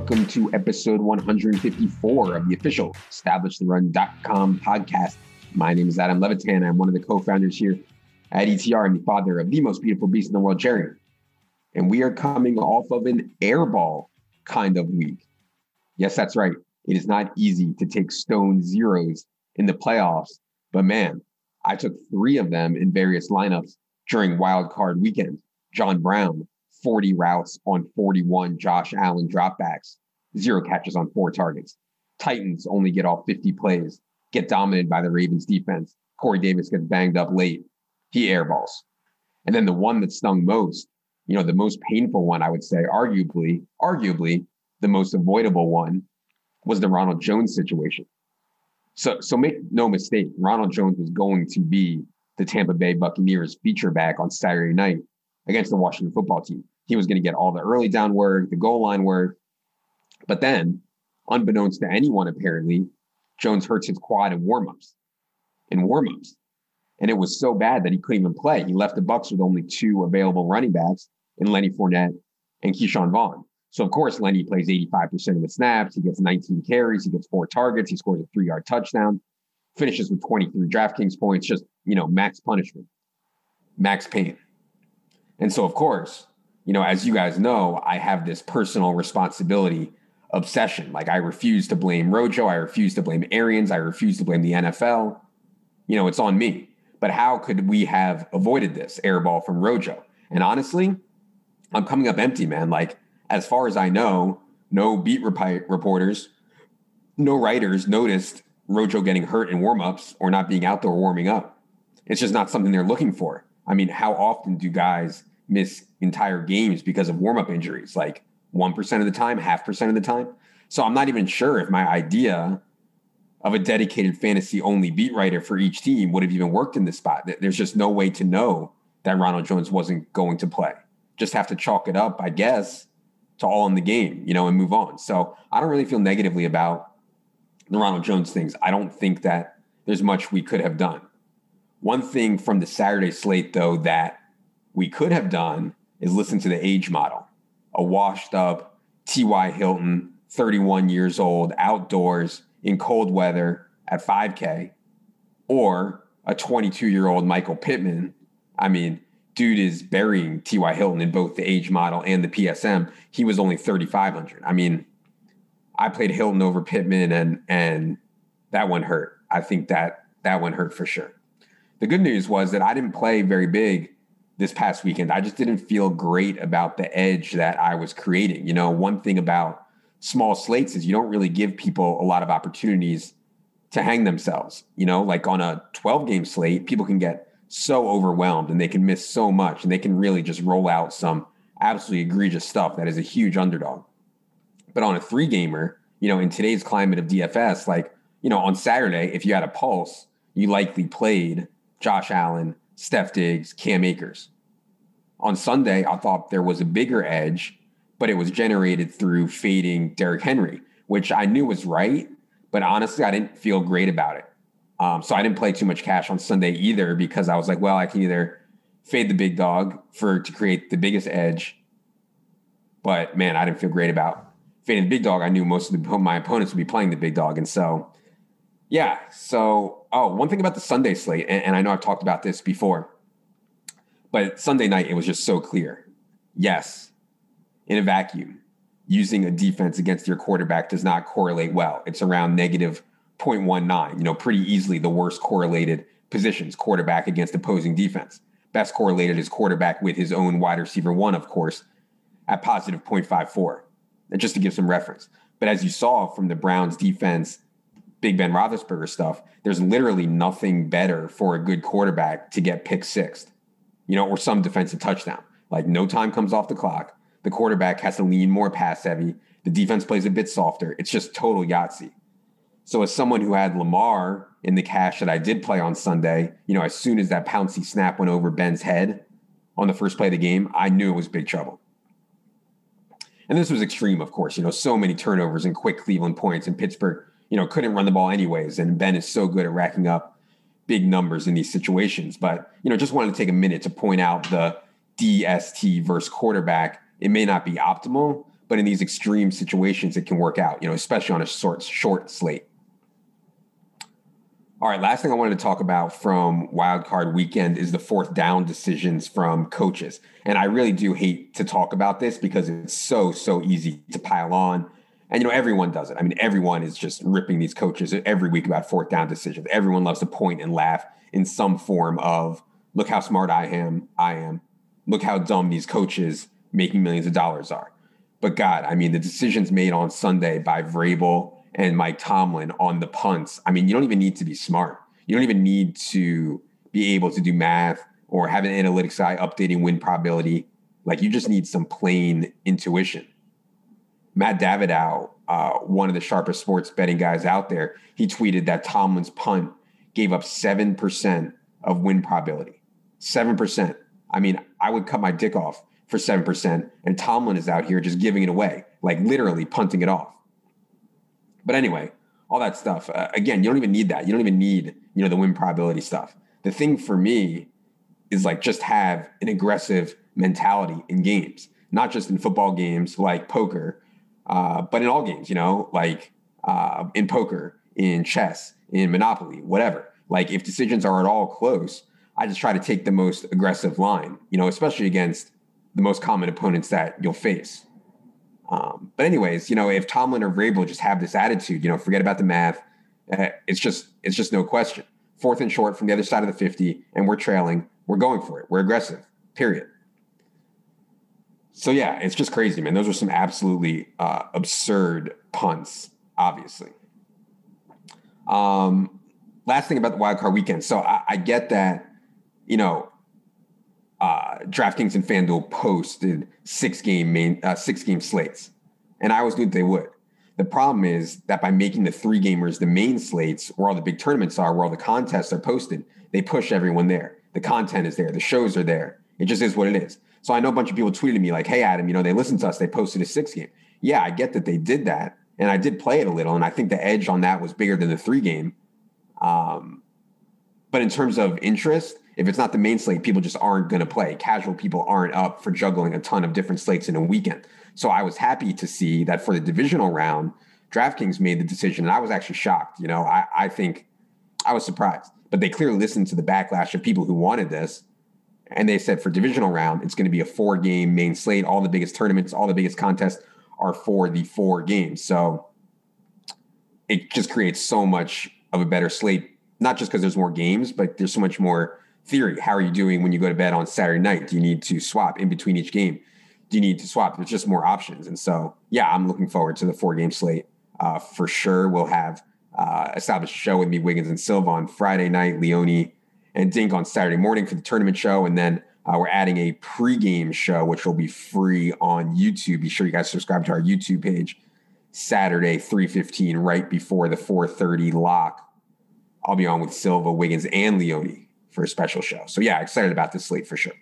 And welcome to episode 154 of the official EstablishTheRun.com podcast. My name is Adam Levitan. I'm one of the co-founders here at ETR. I'm the father of the most beautiful beast in the world, Jerry. And we are coming off of an airball kind of week. Yes, that's right. It is not easy to take stone zeros in the playoffs, but man, I took three of them in various lineups during wild card weekend. John Brown, 40 routes on 41 Josh Allen dropbacks, zero catches on four targets. Titans only get off 50 plays, get dominated by the Ravens defense. Corey Davis gets banged up late. He airballs. And then the one that stung most, you know, the most painful one, I would say, arguably, arguably the most avoidable one was the Ronald Jones situation. So, so make no mistake, Ronald Jones was going to be the Tampa Bay Buccaneers feature back on Saturday night against the Washington football team. He was going to get all the early down work, the goal line work. But then, unbeknownst to anyone, apparently, Jones hurts his quad in warmups. In warmups. And it was so bad that he couldn't even play. He left the Bucks with only two available running backs in Lenny Fournette and Ke'Shawn Vaughn. So of course, Lenny plays 85% of the snaps. He gets 19 carries. He gets four targets. He scores a three-yard touchdown. Finishes with 23 DraftKings points. Just you know, max punishment, max pain. And so, of course, you know, as you guys know, I have this personal responsibility obsession. Like I refuse to blame Rojo. I refuse to blame Arians. I refuse to blame the NFL. You know, it's on me. But how could we have avoided this airball from Rojo? And honestly, I'm coming up empty, man. Like, as far as I know, no beat rep- reporters, no writers noticed Rojo getting hurt in warmups or not being out there warming up. It's just not something they're looking for. I mean, how often do guys miss entire games because of warm up injuries, like 1% of the time, half percent of the time. So I'm not even sure if my idea of a dedicated fantasy only beat writer for each team would have even worked in this spot. There's just no way to know that Ronald Jones wasn't going to play. Just have to chalk it up, I guess, to all in the game, you know, and move on. So I don't really feel negatively about the Ronald Jones things. I don't think that there's much we could have done. One thing from the Saturday slate, though, that we could have done is listen to the age model. A washed up T.Y. Hilton, 31 years old, outdoors in cold weather at 5K, or a 22 year old Michael Pittman. I mean, dude is burying T.Y. Hilton in both the age model and the PSM. He was only 3,500. I mean, I played Hilton over Pittman, and and that one hurt. I think that that one hurt for sure. The good news was that I didn't play very big this past weekend. I just didn't feel great about the edge that I was creating. You know, one thing about small slates is you don't really give people a lot of opportunities to hang themselves. You know, like on a 12 game slate, people can get so overwhelmed and they can miss so much and they can really just roll out some absolutely egregious stuff that is a huge underdog. But on a three gamer, you know, in today's climate of DFS, like, you know, on Saturday, if you had a pulse, you likely played Josh Allen, Steph Diggs, Cam Akers. On Sunday, I thought there was a bigger edge, but it was generated through fading Derrick Henry, which I knew was right, but honestly, I didn't feel great about it. Um, so I didn't play too much cash on Sunday either because I was like, well, I can either fade the big dog for to create the biggest edge, but man, I didn't feel great about fading the big dog. I knew most of the, my opponents would be playing the big dog, and so yeah. So, oh, one thing about the Sunday slate, and, and I know I've talked about this before, but Sunday night it was just so clear. Yes, in a vacuum, using a defense against your quarterback does not correlate well. It's around negative 0.19, you know, pretty easily the worst correlated positions, quarterback against opposing defense. Best correlated is quarterback with his own wide receiver one, of course, at positive 0.54. And just to give some reference. But as you saw from the Browns defense Big Ben Roethlisberger stuff, there's literally nothing better for a good quarterback to get pick sixth, you know, or some defensive touchdown. Like no time comes off the clock. The quarterback has to lean more pass heavy. The defense plays a bit softer. It's just total Yahtzee. So as someone who had Lamar in the cash that I did play on Sunday, you know, as soon as that Pouncey snap went over Ben's head on the first play of the game, I knew it was big trouble. And this was extreme, of course. You know, so many turnovers and quick Cleveland points in Pittsburgh you know, couldn't run the ball anyways. And Ben is so good at racking up big numbers in these situations. But, you know, just wanted to take a minute to point out the DST versus quarterback it may not be optimal, but in these extreme situations, it can work out, you know, especially on a short, short slate. All right, last thing I wanted to talk about from wildcard weekend is the fourth down decisions from coaches. And I really do hate to talk about this because it's so, so easy to pile on. And, you know, everyone does it. I mean, everyone is just ripping these coaches every week about fourth down decisions. Everyone loves to point and laugh in some form of, look how smart I am. I am. Look how dumb these coaches making millions of dollars are. But God, I mean, the decisions made on Sunday by Vrabel and Mike Tomlin on the punts. I mean, you don't even need to be smart. You don't even need to be able to do math or have an analytics guy updating win probability. Like you just need some plain intuition. Matt Davidow, uh, one of the sharpest sports betting guys out there, he tweeted that Tomlin's punt gave up 7% of win probability. 7%. I mean, I would cut my dick off for 7%, and Tomlin is out here just giving it away, like literally punting it off. But anyway, all that stuff. Uh, again, you don't even need that. You don't even need, you know, the win probability stuff. The thing for me is like just have an aggressive mentality in games, not just in football games like poker, uh, but in all games, you know, like uh, in poker, in chess, in Monopoly, whatever. Like if decisions are at all close, I just try to take the most aggressive line, you know, especially against the most common opponents that you'll face. Um, but anyways, you know, if Tomlin or Vrabel just have this attitude, you know, forget about the math. Uh, it's just it's just no question. Fourth and short from the other side of the 50, and we're trailing. We're going for it. We're aggressive. Period. So yeah, it's just crazy, man. Those are some absolutely uh, absurd punts, obviously. Um, last thing about the wild card weekend. So I, I get that, you know, uh, DraftKings and FanDuel posted six game main uh, six game slates, and I always knew that they would. The problem is that by making the three gamers the main slates, where all the big tournaments are, where all the contests are posted, they push everyone there. The content is there, the shows are there. It just is what it is. So I know a bunch of people tweeted me like, "Hey, Adam, you know they listened to us. They posted a six game. Yeah, I get that they did that, and I did play it a little, and I think the edge on that was bigger than the three game. Um, but in terms of interest, if it's not the main slate, people just aren't going to play. Casual people aren't up for juggling a ton of different slates in a weekend. So I was happy to see that for the divisional round, DraftKings made the decision, and I was actually shocked. You know, I, I think I was surprised, but they clearly listened to the backlash of people who wanted this. And they said for divisional round, it's going to be a four game main slate. All the biggest tournaments, all the biggest contests are for the four games. So it just creates so much of a better slate, not just because there's more games, but there's so much more theory. How are you doing when you go to bed on Saturday night? Do you need to swap in between each game? Do you need to swap? There's just more options. And so, yeah, I'm looking forward to the four game slate uh, for sure. We'll have uh, established show with me, Wiggins and Silva on Friday night, Leone and Dink on Saturday morning for the tournament show. And then uh, we're adding a pregame show, which will be free on YouTube. Be sure you guys subscribe to our YouTube page Saturday, 315, right before the 430 lock. I'll be on with Silva, Wiggins, and Leone for a special show. So yeah, excited about this slate for sure.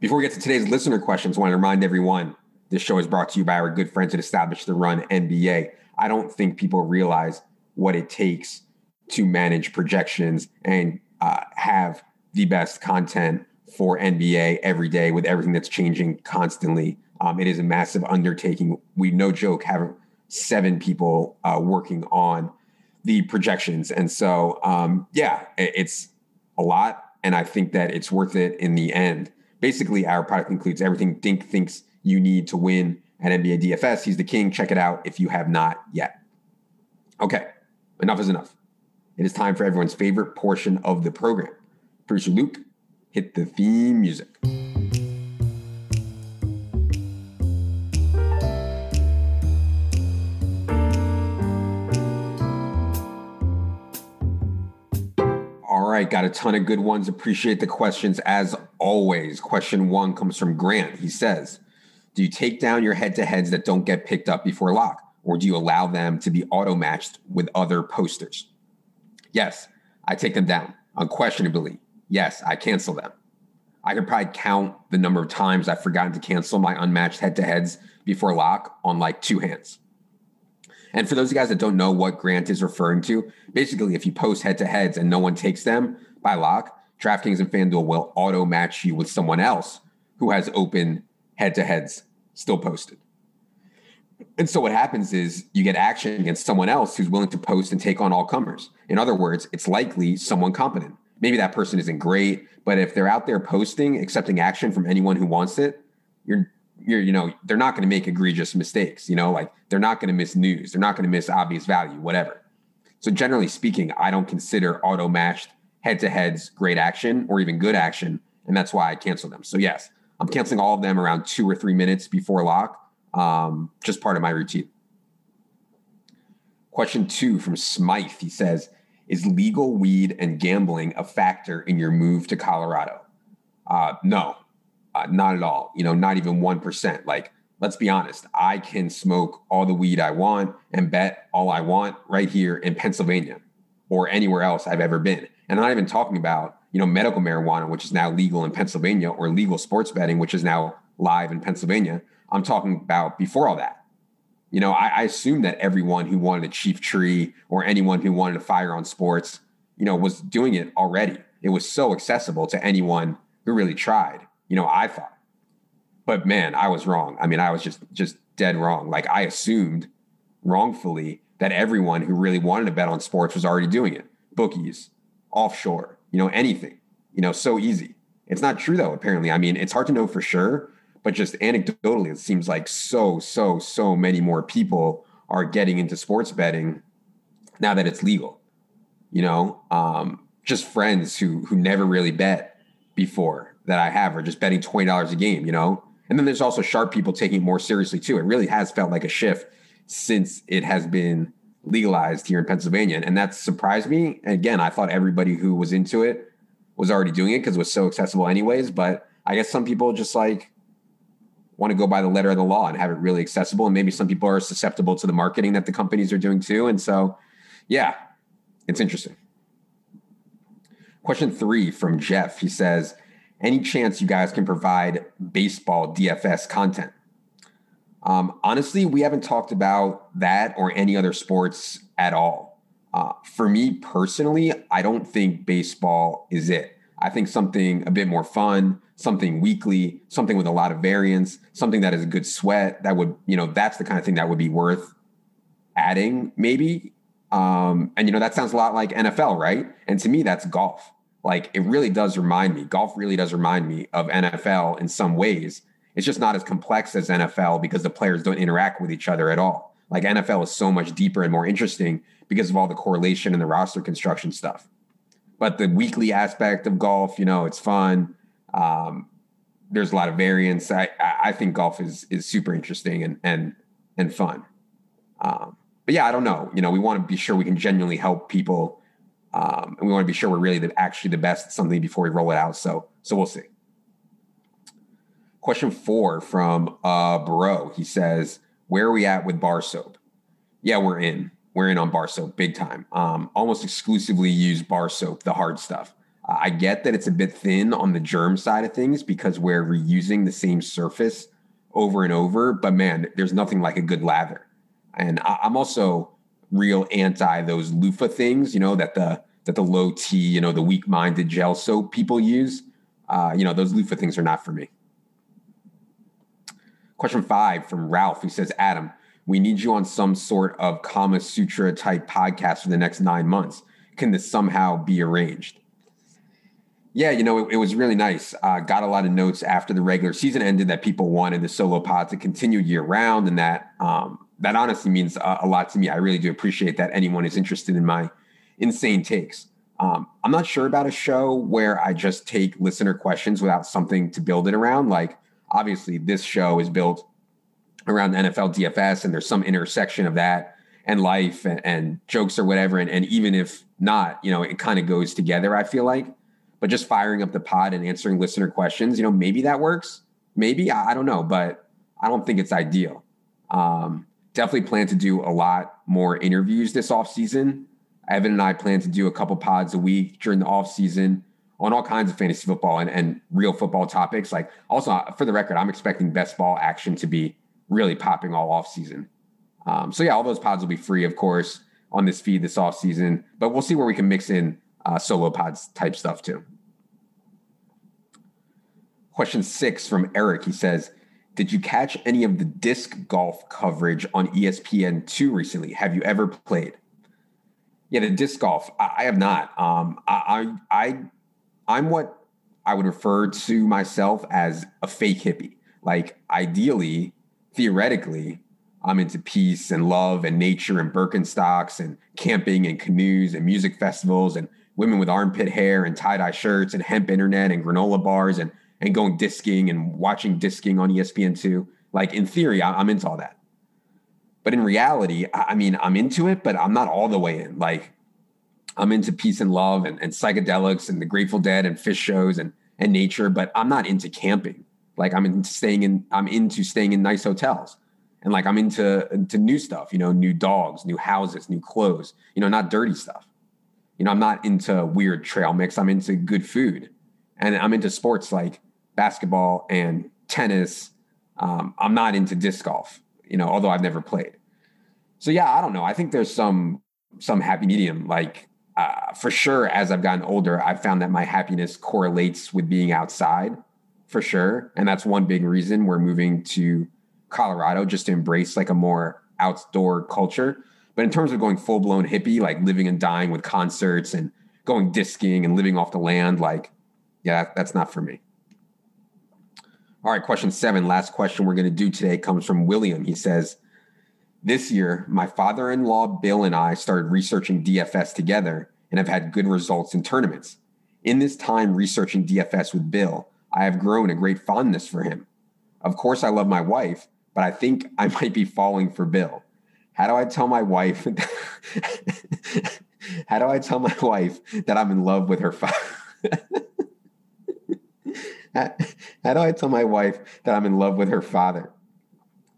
Before we get to today's listener questions, I want to remind everyone this show is brought to you by our good friends at Establish the Run NBA. I don't think people realize what it takes to manage projections and uh, have the best content for NBA every day with everything that's changing constantly. Um, it is a massive undertaking. We, no joke, have seven people uh, working on the projections. And so, um, yeah, it's a lot. And I think that it's worth it in the end. Basically, our product includes everything Dink thinks you need to win at NBA DFS. He's the king. Check it out if you have not yet. Okay, enough is enough. It is time for everyone's favorite portion of the program. Producer Luke, hit the theme music. All right, got a ton of good ones. Appreciate the questions as always. Question one comes from Grant. He says, Do you take down your head to heads that don't get picked up before lock, or do you allow them to be auto matched with other posters? Yes, I take them down. Unquestionably, yes, I cancel them. I could probably count the number of times I've forgotten to cancel my unmatched head to heads before lock on like two hands. And for those of you guys that don't know what Grant is referring to, basically, if you post head to heads and no one takes them by lock, DraftKings and FanDuel will auto match you with someone else who has open head to heads still posted. And so what happens is you get action against someone else who's willing to post and take on all comers. In other words, it's likely someone competent. Maybe that person isn't great, but if they're out there posting, accepting action from anyone who wants it, you're you're you know they're not going to make egregious mistakes. You know, like they're not going to miss news, they're not going to miss obvious value, whatever. So generally speaking, I don't consider auto matched head to heads great action or even good action, and that's why I cancel them. So yes, I'm canceling all of them around two or three minutes before lock um, just part of my routine. Question two from Smythe. He says, Is legal weed and gambling a factor in your move to Colorado? Uh, no, uh, not at all. You know, not even 1%. Like, let's be honest, I can smoke all the weed I want and bet all I want right here in Pennsylvania or anywhere else I've ever been. And I'm not even talking about, you know, medical marijuana, which is now legal in Pennsylvania, or legal sports betting, which is now live in Pennsylvania. I'm talking about before all that. You know, I, I assume that everyone who wanted a chief tree or anyone who wanted to fire on sports, you know, was doing it already. It was so accessible to anyone who really tried. You know, I thought. But man, I was wrong. I mean, I was just just dead wrong. Like I assumed wrongfully that everyone who really wanted to bet on sports was already doing it. Bookies, offshore, you know, anything. You know, so easy. It's not true though, apparently. I mean, it's hard to know for sure, but just anecdotally, it seems like so, so, so many more people are getting into sports betting now that it's legal. You know, um, just friends who who never really bet before that I have are just betting twenty dollars a game. You know, and then there's also sharp people taking it more seriously too. It really has felt like a shift since it has been legalized here in Pennsylvania, and that surprised me. And again, I thought everybody who was into it was already doing it because it was so accessible, anyways. But I guess some people just like want to go by the letter of the law and have it really accessible. And maybe some people are susceptible to the marketing that the companies are doing too. And so, yeah, it's interesting. Question three from Jeff. He says, Any chance you guys can provide baseball DFS content? Um, honestly, we haven't talked about that or any other sports at all. Uh, for me personally, I don't think baseball is it. I think something a bit more fun, something weekly, something with a lot of variance, something that is a good sweat that would, you know, that's the kind of thing that would be worth adding maybe. Um, and you know, that sounds a lot like NFL, right? And to me, that's golf. Like it really does remind me, golf really does remind me of NFL in some ways. It's just not as complex as NFL because the players don't interact with each other at all. Like NFL is so much deeper and more interesting because of all the correlation and the roster construction stuff. But the weekly aspect of golf, you know, it's fun. Um, there's a lot of variance. I, I think golf is is super interesting and and and fun. Um, but yeah, I don't know. You know, we want to be sure we can genuinely help people, um, and we want to be sure we're really the, actually the best at something before we roll it out. So so we'll see. Question four from uh, Bro. He says, "Where are we at with bar soap?" Yeah, we're in. We're in on bar soap big time. Um, almost exclusively use bar soap, the hard stuff. I get that it's a bit thin on the germ side of things because we're reusing the same surface over and over. But man, there's nothing like a good lather. And I'm also real anti those loofah things, you know, that the that the low T, you know, the weak-minded gel soap people use. Uh, you know, those loofah things are not for me. Question five from Ralph, who says, Adam, we need you on some sort of Kama Sutra type podcast for the next nine months. Can this somehow be arranged? Yeah, you know, it, it was really nice. Uh, got a lot of notes after the regular season ended that people wanted the solo pod to continue year round, and that um, that honestly means a, a, lot to me. I really do appreciate that anyone is interested in my insane takes. Um, I'm not sure about a show where I just take listener questions without something to build it around. Like, obviously, this show is built around NFL DFS, and there's some intersection of that and life and, and jokes or whatever. And, and even if not, you know, it kind of goes together. I feel like but just firing up the pod and answering listener questions, you know, maybe that works. Maybe I, don't know, but I don't think it's ideal. Um, definitely plan to do a lot more interviews this off season. Evan and I plan to do a couple pods a week during the off season on all kinds of fantasy football and, and real football topics. Like also uh, for the record, I'm expecting best ball action to be really popping all off season. Um, so yeah, all those pods will be free, of course, on this feed this off season. But we'll see where we can mix in uh, solo pods type stuff too. Question six from Eric. He says, Did you catch any of the disc golf coverage on ESPN2 recently? Have you ever played? Yeah, the disc golf. I, I have not. Um, I, I, I, I'm what I would refer to myself as a fake hippie. Like, ideally, theoretically, I'm into peace and love and nature and Birkenstocks and camping and canoes and music festivals and women with armpit hair and tie dye shirts and hemp internet and granola bars and and going disking and watching disking on ESPN2. Like in theory, I'm into all that. But in reality, I mean, I'm into it, but I'm not all the way in. Like I'm into peace and love and, and psychedelics and the Grateful Dead and Phish shows and and nature, but I'm not into camping. Like I'm into staying in I'm into staying in nice hotels. And like I'm into into new stuff, you know, new dogs, new houses, new clothes, you know, not dirty stuff. You know, I'm not into weird trail mix. I'm into good food. And I'm into sports like basketball and tennis. Um, I'm not into disc golf, you know, although I've never played. So yeah, I don't know. I think there's some some happy medium. Like uh, for sure, as I've gotten older, I've found that my happiness correlates with being outside, for sure, and that's one big reason we're moving to Colorado just to embrace like a more outdoor culture. But in terms of going full blown hippie, like living and dying with concerts and going disking and living off the land, like yeah, that's not for me. All right, question seven. Last question we're going to do today comes from William. He says, This year, my father in law Bill and I started researching DFS together and have had good results in tournaments. In this time researching DFS with Bill, I have grown a great fondness for him. Of course, I love my wife, but I think I might be falling for Bill. How do I tell my wife? how do I tell my wife that I'm in love with her father? how, do I tell my wife that I'm in love with her father?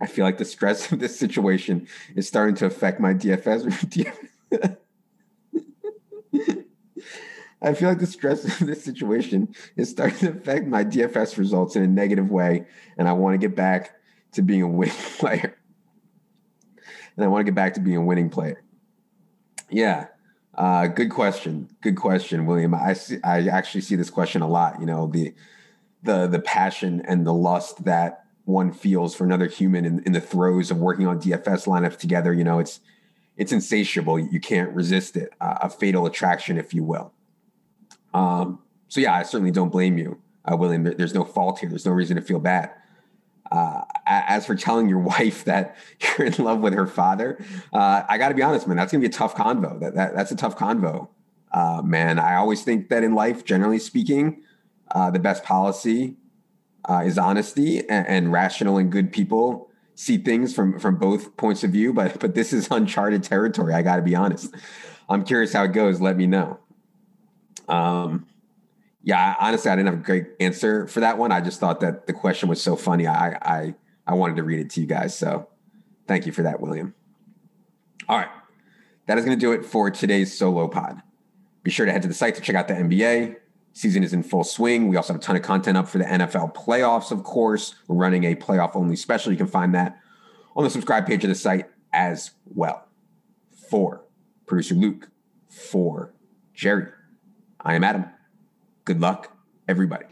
I feel like the stress of this situation is starting to affect my DFS. I feel like the stress of this situation is starting to affect my DFS results in a negative way, and I want to get back to being a winning player. And I want to get back to being a winning player. Yeah, uh, good question. Good question, William. I see. I actually see this question a lot. You know, the the the passion and the lust that one feels for another human in, in the throes of working on DFS lineups together. You know, it's it's insatiable. You can't resist it. Uh, a fatal attraction, if you will. Um, so yeah, I certainly don't blame you, uh, William. There's no fault here. There's no reason to feel bad. Uh, as for telling your wife that you're in love with her father, uh, I got to be honest, man. That's gonna be a tough convo. That, that that's a tough convo, uh, man. I always think that in life, generally speaking, uh, the best policy uh, is honesty and, and, rational and good people see things from from both points of view. But but this is uncharted territory. I got to be honest. I'm curious how it goes. Let me know. Um, yeah, honestly, I didn't have a great answer for that one. I just thought that the question was so funny. I I I wanted to read it to you guys. So thank you for that, William. All right, that is going to do it for today's solo pod. Be sure to head to the site to check out the NBA Season is in full swing. We also have a ton of content up for the NFL playoffs, of course. We're running a playoff only special. You can find that on the subscribe page of the site as well. For producer Luke, for Jerry, I am Adam. Good luck, everybody.